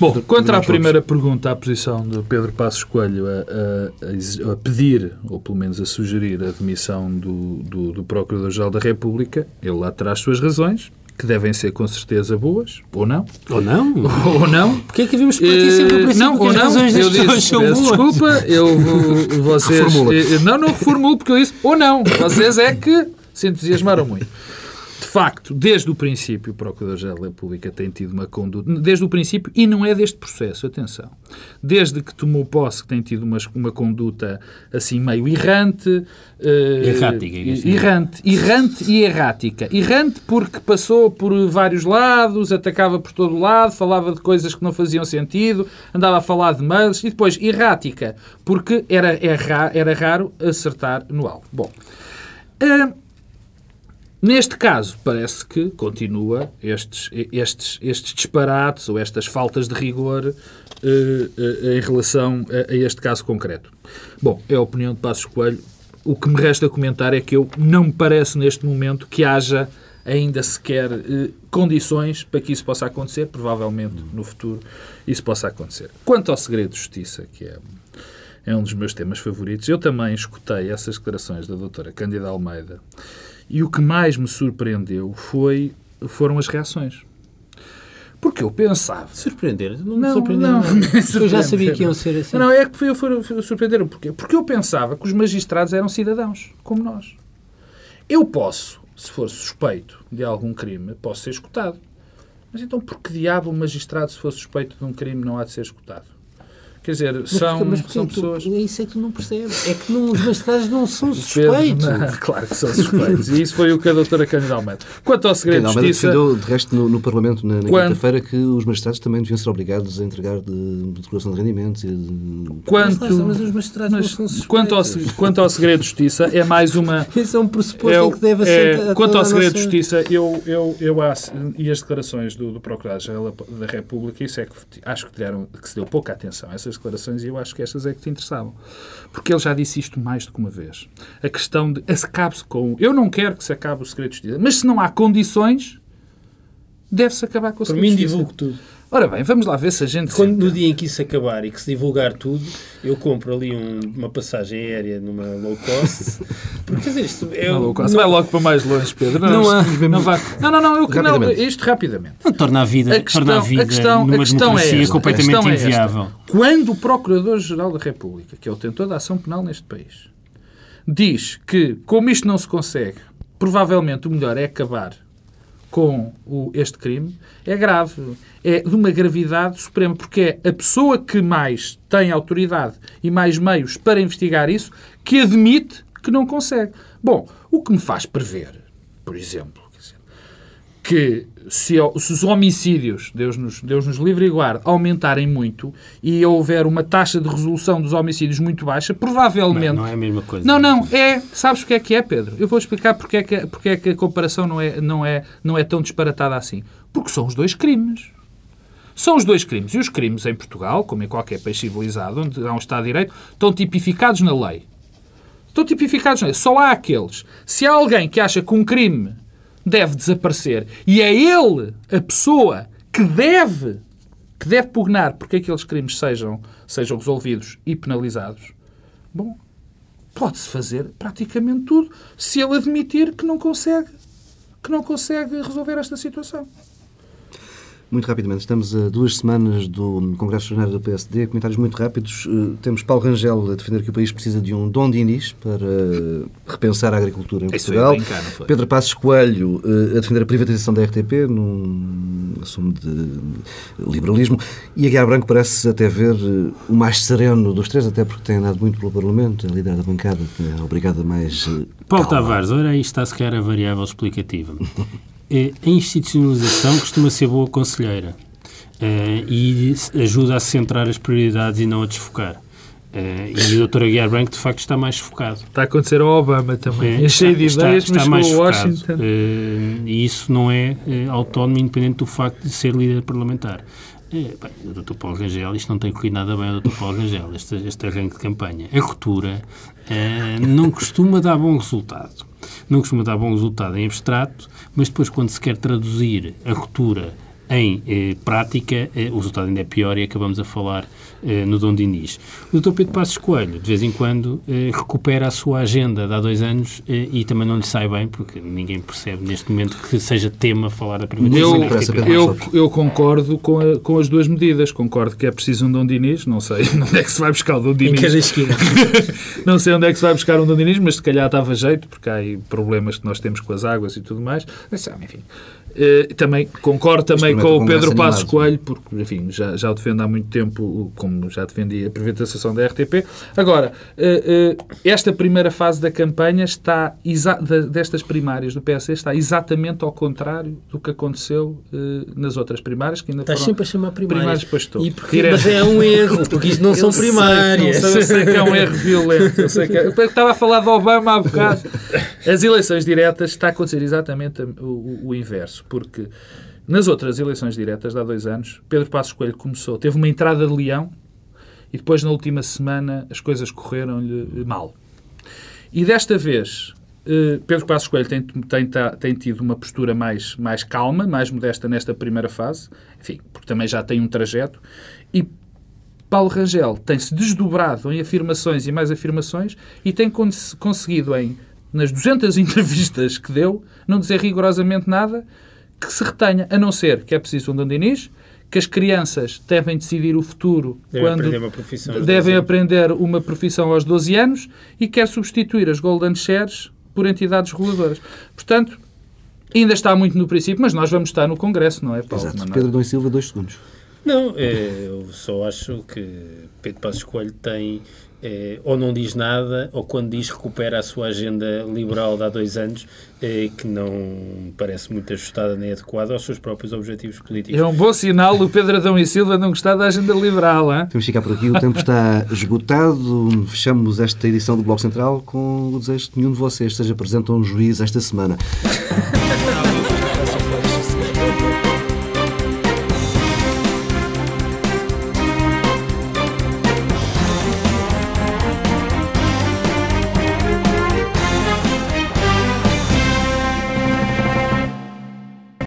Bom, quanto à primeira pergunta, à posição de Pedro Passos Coelho a, a, a, pedir, ou pelo menos a sugerir, a demissão do, do, do Procurador-Geral da República, ele lá terá as suas razões, que devem ser com certeza boas, ou não. Ou não. ou não. Porquê é que devemos partir sempre do princípio não, ou não. razões das eu disse, são boas? Desculpa, eu vou, vocês... Reformula. Não, não reformulo, porque eu disse ou não. Vocês é que se entusiasmaram muito facto, desde o princípio, o Procurador-Geral da República tem tido uma conduta, desde o princípio, e não é deste processo, atenção. Desde que tomou posse, tem tido uma, uma conduta assim meio errante. Uh, errática. Errante, errante e errática. Errante porque passou por vários lados, atacava por todo lado, falava de coisas que não faziam sentido, andava a falar de mails, e depois errática, porque era, era, era raro acertar no alvo. Bom. Uh, Neste caso, parece que continua estes, estes, estes disparates ou estas faltas de rigor eh, eh, em relação a, a, este caso concreto. Bom, é a opinião de Passos Coelho. O que me resta comentar é que eu não me parece neste momento que haja ainda sequer eh, condições para que isso possa acontecer. Provavelmente no futuro isso possa acontecer. Quanto ao segredo de justiça, que é, é um dos meus temas favoritos, eu também escutei essas declarações da doutora Cândida Almeida e o que mais me surpreendeu foi, foram as reações. Porque eu pensava. Surpreender? Não me surpreendeu. Eu já sabia que iam ser assim. Não, é que foi, foi, foi surpreender. Porquê? Porque eu pensava que os magistrados eram cidadãos, como nós. Eu posso, se for suspeito de algum crime, posso ser escutado. Mas então, por que diabo o magistrado, se for suspeito de um crime, não há de ser escutado? Quer dizer, Mas são, mas são tu- pessoas. É isso é que tu não percebes. É que não, os magistrados não são suspeitos. Pedro, não, claro que são suspeitos. E isso foi o que a doutora Cândida Almeida. Quanto ao segredo de justiça... defendeu, de resto, no, no Parlamento, na, na Quando- quinta-feira, que os magistrados também deviam ser obrigados a entregar de, de declaração de rendimentos e de... Quanto, Mas, mas os magistrados mas não são suspeitos. quanto, ao, quanto ao segredo de justiça, é mais uma... Esse é um pressuposto Eu, em que deve é, assentar quanto ao segredo de justiça, eu, eu, eu acho, e as declarações do, do Procurador-Geral da República, isso é que acho que, deram, que se deu pouca atenção a essas declarações e eu acho que estas é que te interessavam. Porque ele já disse isto mais do que uma vez. A questão de se acabe-se com. Eu não quero que se acabe o segredo de justiça, mas se não há condições, deve-se acabar com o Por segredo mim, de justiça. divulgo tudo. Ora bem, vamos lá ver se a gente. Quando, senta. no dia em que isso acabar e que se divulgar tudo, eu compro ali um- uma passagem aérea numa low cost. Porque, quer dizer, isto é. Não, um- Lucas, vai logo para mais longe, Pedro. Não, Não há- não, vai. não, não, não, eu, não, Rapidamente. isto rapidamente. Não, torna a vida, A questão- torna a vida a questão- a numa questão é democracia esta. A completamente é esta. inviável. Quando o Procurador-Geral da República, que é o tentor da ação penal neste país, diz que, como isto não se consegue, provavelmente o melhor é acabar com o- este crime, é grave. É de uma gravidade suprema, porque é a pessoa que mais tem autoridade e mais meios para investigar isso que admite que não consegue. Bom, o que me faz prever, por exemplo, que se, se os homicídios, Deus nos, Deus nos livre e guarde, aumentarem muito e houver uma taxa de resolução dos homicídios muito baixa, provavelmente... Não é a mesma coisa. Não, não, é. Sabes o que é que é, Pedro? Eu vou explicar porque é que, porque é que a comparação não é, não, é, não é tão disparatada assim. Porque são os dois crimes. São os dois crimes. E os crimes em Portugal, como em qualquer país civilizado, onde há um Estado de Direito, estão tipificados na lei. Estão tipificados na lei. Só há aqueles. Se há alguém que acha que um crime deve desaparecer e é ele, a pessoa, que deve, que deve pugnar porque aqueles crimes sejam, sejam resolvidos e penalizados, bom, pode-se fazer praticamente tudo se ele admitir que não consegue que não consegue resolver esta situação. Muito rapidamente, estamos a duas semanas do Congresso Extraordinário do PSD. Comentários muito rápidos. Eh, Temos Paulo Rangel a defender que o país precisa de um Dom Dinis para repensar a agricultura em Isso Portugal. foi brincar? Pedro Passos Coelho eh, a defender a privatização da RTP num assumo de liberalismo. E Aguiar Branco parece até ver eh, o mais sereno dos três, até porque tem andado muito pelo Parlamento, a líder da bancada, que é obrigada mais. Paulo calma. Tavares, ora aí está sequer a variável explicativa. Eh, A institucionalização costuma ser boa conselheira eh, e ajuda a centrar as prioridades e não a desfocar. Eh, E o Dr. Aguiar Branco, de facto, está mais focado. Está a acontecer ao Obama também. É, É cheio de ideias, está, mas mais. Washington. E isso não é autónomo, independente do facto de ser líder parlamentar. Bem, o Dr. Paulo Rangel, isto não tem corrido nada bem ao Dr. Paulo Rangel, este, este arranque de campanha. A ruptura não costuma dar bom resultado. Não costuma dar bom resultado em abstrato, mas depois, quando se quer traduzir a ruptura em eh, prática, eh, o resultado ainda é pior e acabamos a falar eh, no Dom Dinis. O Dr. Pedro Passos Coelho, de vez em quando, eh, recupera a sua agenda de há dois anos eh, e também não lhe sai bem, porque ninguém percebe neste momento que seja tema falar da privatização Eu, eu, eu concordo com, a- com as duas medidas. Concordo que é preciso um Dom Dinis. Não sei onde é que se vai buscar o Dom Em Dinis. cada esquina. não sei onde é que se vai buscar um Dom Dinis, mas se calhar estava jeito, porque há aí problemas que nós temos com as águas e tudo mais. Mas, sabe, enfim. Eh, também concordo também com o Pedro Passos animado. Coelho, porque, enfim, já, já o defendo há muito tempo, como já defendi a privatização da RTP. Agora, eh, eh, esta primeira fase da campanha está, destas primárias do PSD, está exatamente ao contrário do que aconteceu nas outras primárias, que ainda Estás foram sempre a chamar primárias. primárias. E porque, mas é um erro, porque isto não são Eu sei, primárias. não sei, eu sei que é um erro violento. Eu, sei que é- eu estava a falar de Obama há bocado. As eleições diretas está a acontecer exatamente o, o- o inverso, porque nas outras eleições diretas de há dois anos, Pedro Passos Coelho começou, teve uma entrada de leão e depois na última semana as coisas correram-lhe mal. E desta vez, eh, Pedro Passos Coelho tem, tem, tem tido uma postura mais, mais calma, mais modesta nesta primeira fase, enfim, porque também já tem um trajeto, e Paulo Rangel tem-se desdobrado em afirmações e mais afirmações e tem cons- conseguido, em, nas 200 entrevistas que deu, não dizer rigorosamente nada que se retenha, a não ser que é preciso um Dom Dinis que as crianças devem decidir o futuro Devem quando aprender devem 12 anos. aprender uma profissão aos 12 anos e quer substituir as Golden Shares por entidades reguladoras. Portanto, ainda está muito no princípio, mas nós vamos estar no Congresso, não é, Paulo? Exato. Manuel? Pedro Dom Silva, dois segundos. Não, é, eu só acho que Pedro Passos Coelho tem é, ou não diz nada, ou quando diz recupera a sua agenda liberal de há dois anos, é, que não parece muito ajustada nem adequada aos seus próprios objetivos políticos. É um bom sinal o Pedro Adão e Silva não gostar da agenda liberal, hein? Temos que ficar por aqui, o tempo está esgotado. Fechamos esta edição do Bloco Central com o desejo de nenhum de vocês seja presente a um juiz esta semana.